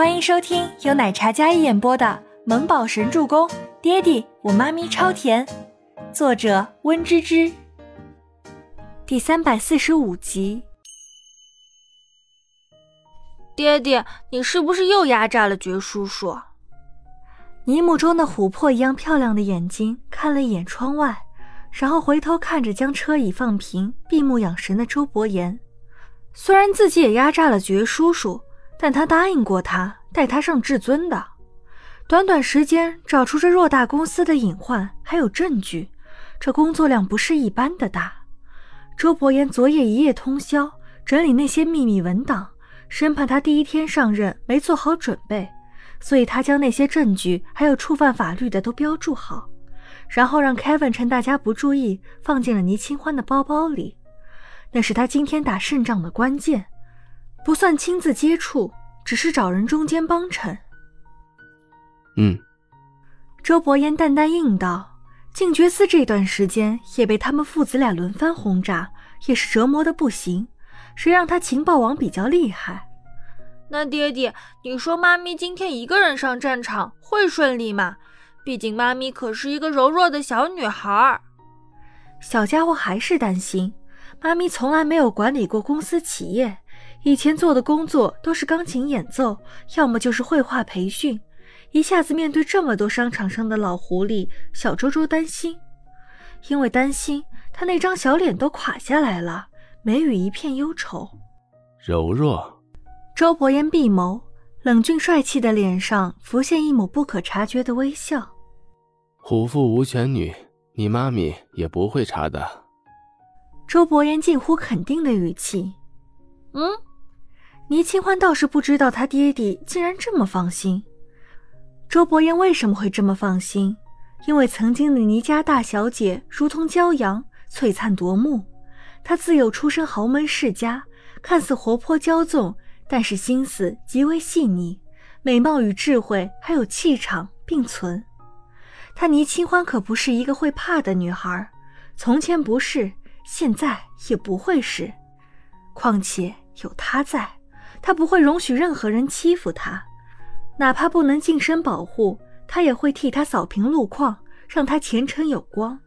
欢迎收听由奶茶嘉一演播的《萌宝神助攻》，爹地我妈咪超甜，作者温芝芝。第三百四十五集。爹爹，你是不是又压榨了爵叔叔？尼木中的琥珀一样漂亮的眼睛看了一眼窗外，然后回头看着将车椅放平、闭目养神的周伯言。虽然自己也压榨了爵叔叔。但他答应过他带他上至尊的，短短时间找出这偌大公司的隐患还有证据，这工作量不是一般的大。周伯言昨夜一夜通宵整理那些秘密文档，生怕他第一天上任没做好准备，所以他将那些证据还有触犯法律的都标注好，然后让 Kevin 趁大家不注意放进了倪清欢的包包里。那是他今天打胜仗的关键。不算亲自接触，只是找人中间帮衬。嗯，周伯言淡淡应道。静觉寺这段时间也被他们父子俩轮番轰炸，也是折磨的不行。谁让他情报网比较厉害？那爹爹，你说妈咪今天一个人上战场会顺利吗？毕竟妈咪可是一个柔弱的小女孩。小家伙还是担心，妈咪从来没有管理过公司企业。以前做的工作都是钢琴演奏，要么就是绘画培训。一下子面对这么多商场上的老狐狸，小周周担心，因为担心他那张小脸都垮下来了，眉宇一片忧愁。柔弱，周伯言闭眸，冷峻帅气的脸上浮现一抹不可察觉的微笑。虎父无犬女，你妈咪也不会查的。周伯言近乎肯定的语气。嗯。倪清欢倒是不知道他爹地竟然这么放心。周伯言为什么会这么放心？因为曾经的倪家大小姐如同骄阳，璀璨夺目。她自幼出身豪门世家，看似活泼骄纵，但是心思极为细腻，美貌与智慧还有气场并存。她倪清欢可不是一个会怕的女孩，从前不是，现在也不会是。况且有他在。他不会容许任何人欺负他，哪怕不能近身保护，他也会替他扫平路况，让他前程有光。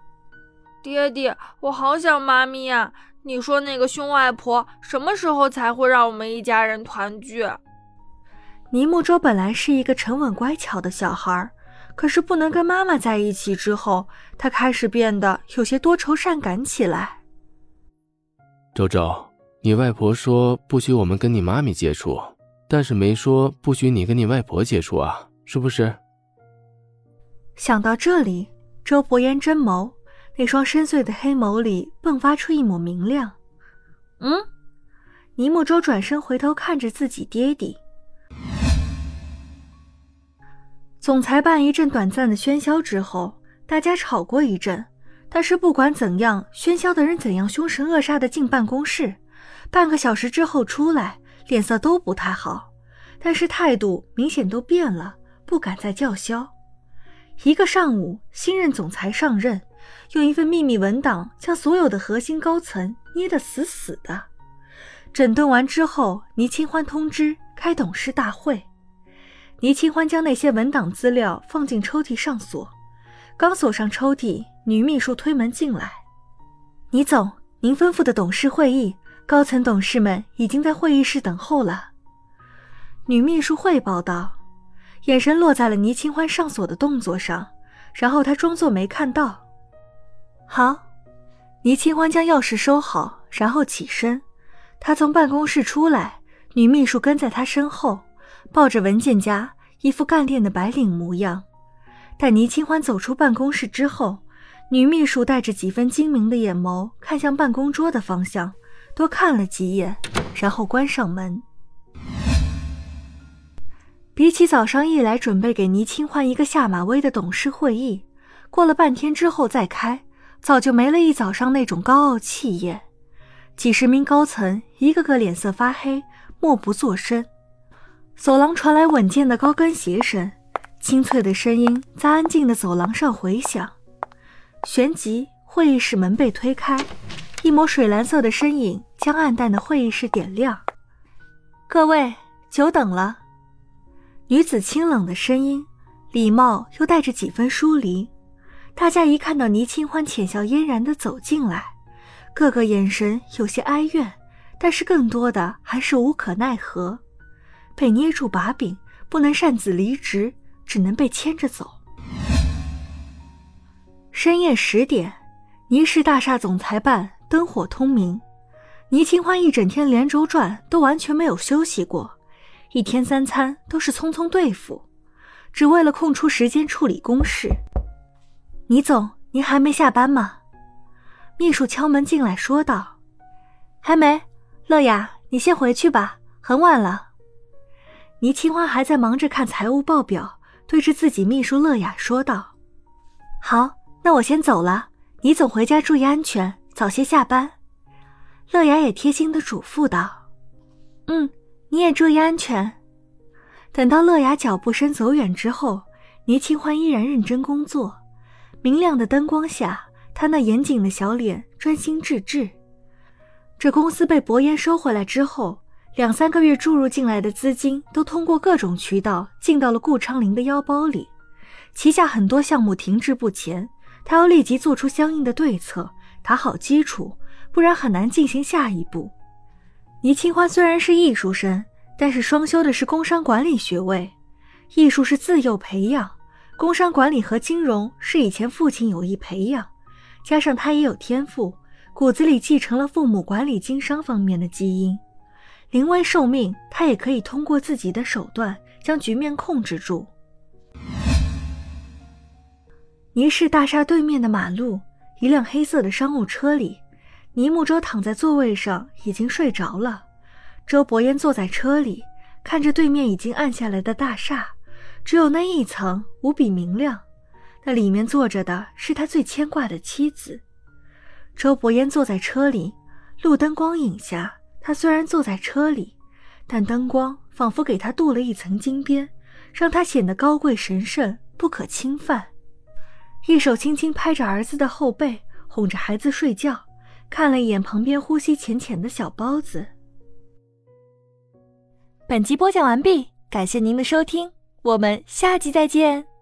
爹爹，我好想妈咪呀！你说那个凶外婆什么时候才会让我们一家人团聚？尼木舟本来是一个沉稳乖巧的小孩，可是不能跟妈妈在一起之后，他开始变得有些多愁善感起来。周周。你外婆说不许我们跟你妈咪接触，但是没说不许你跟你外婆接触啊，是不是？想到这里，周伯言真眸那双深邃的黑眸里迸发出一抹明亮。嗯，倪木周转身回头看着自己爹地。总裁办一阵短暂的喧嚣之后，大家吵过一阵，但是不管怎样，喧嚣的人怎样凶神恶煞的进办公室。半个小时之后出来，脸色都不太好，但是态度明显都变了，不敢再叫嚣。一个上午，新任总裁上任，用一份秘密文档将所有的核心高层捏得死死的。整顿完之后，倪清欢通知开董事大会。倪清欢将那些文档资料放进抽屉上锁，刚锁上抽屉，女秘书推门进来：“倪总，您吩咐的董事会议。”高层董事们已经在会议室等候了。女秘书汇报道，眼神落在了倪清欢上锁的动作上，然后她装作没看到。好，倪清欢将钥匙收好，然后起身。她从办公室出来，女秘书跟在她身后，抱着文件夹，一副干练的白领模样。待倪清欢走出办公室之后，女秘书带着几分精明的眼眸看向办公桌的方向。多看了几眼，然后关上门。比起早上一来准备给倪清欢一个下马威的董事会议，过了半天之后再开，早就没了一早上那种高傲气焰。几十名高层一个个脸色发黑，默不作声。走廊传来稳健的高跟鞋声，清脆的声音在安静的走廊上回响。旋即，会议室门被推开。一抹水蓝色的身影将暗淡的会议室点亮。各位，久等了。女子清冷的声音，礼貌又带着几分疏离。大家一看到倪清欢浅笑嫣然的走进来，个个眼神有些哀怨，但是更多的还是无可奈何。被捏住把柄，不能擅自离职，只能被牵着走。深夜十点，倪氏大厦总裁办灯火通明。倪清欢一整天连轴转，都完全没有休息过，一天三餐都是匆匆对付，只为了空出时间处理公事。倪总，您还没下班吗？秘书敲门进来，说道：“还没。乐雅，你先回去吧，很晚了。”倪清欢还在忙着看财务报表，对着自己秘书乐雅说道：“好，那我先走了。倪总回家注意安全，早些下班。”乐雅也贴心的嘱咐道：“嗯，你也注意安全。”等到乐雅脚步声走远之后，倪清欢依然认真工作。明亮的灯光下，她那严谨的小脸专心致志。这公司被博烟收回来之后，两三个月注入进来的资金都通过各种渠道进到了顾昌林的腰包里，旗下很多项目停滞不前，他要立即做出相应的对策，打好基础。不然很难进行下一步。倪清欢虽然是艺术生，但是双修的是工商管理学位。艺术是自幼培养，工商管理和金融是以前父亲有意培养，加上他也有天赋，骨子里继承了父母管理经商方面的基因。临危受命，他也可以通过自己的手段将局面控制住。倪氏大厦对面的马路，一辆黑色的商务车里。倪木舟躺在座位上，已经睡着了。周伯言坐在车里，看着对面已经暗下来的大厦，只有那一层无比明亮。那里面坐着的是他最牵挂的妻子。周伯言坐在车里，路灯光影下，他虽然坐在车里，但灯光仿佛给他镀了一层金边，让他显得高贵神圣，不可侵犯。一手轻轻拍着儿子的后背，哄着孩子睡觉。看了一眼旁边呼吸浅浅的小包子。本集播讲完毕，感谢您的收听，我们下集再见。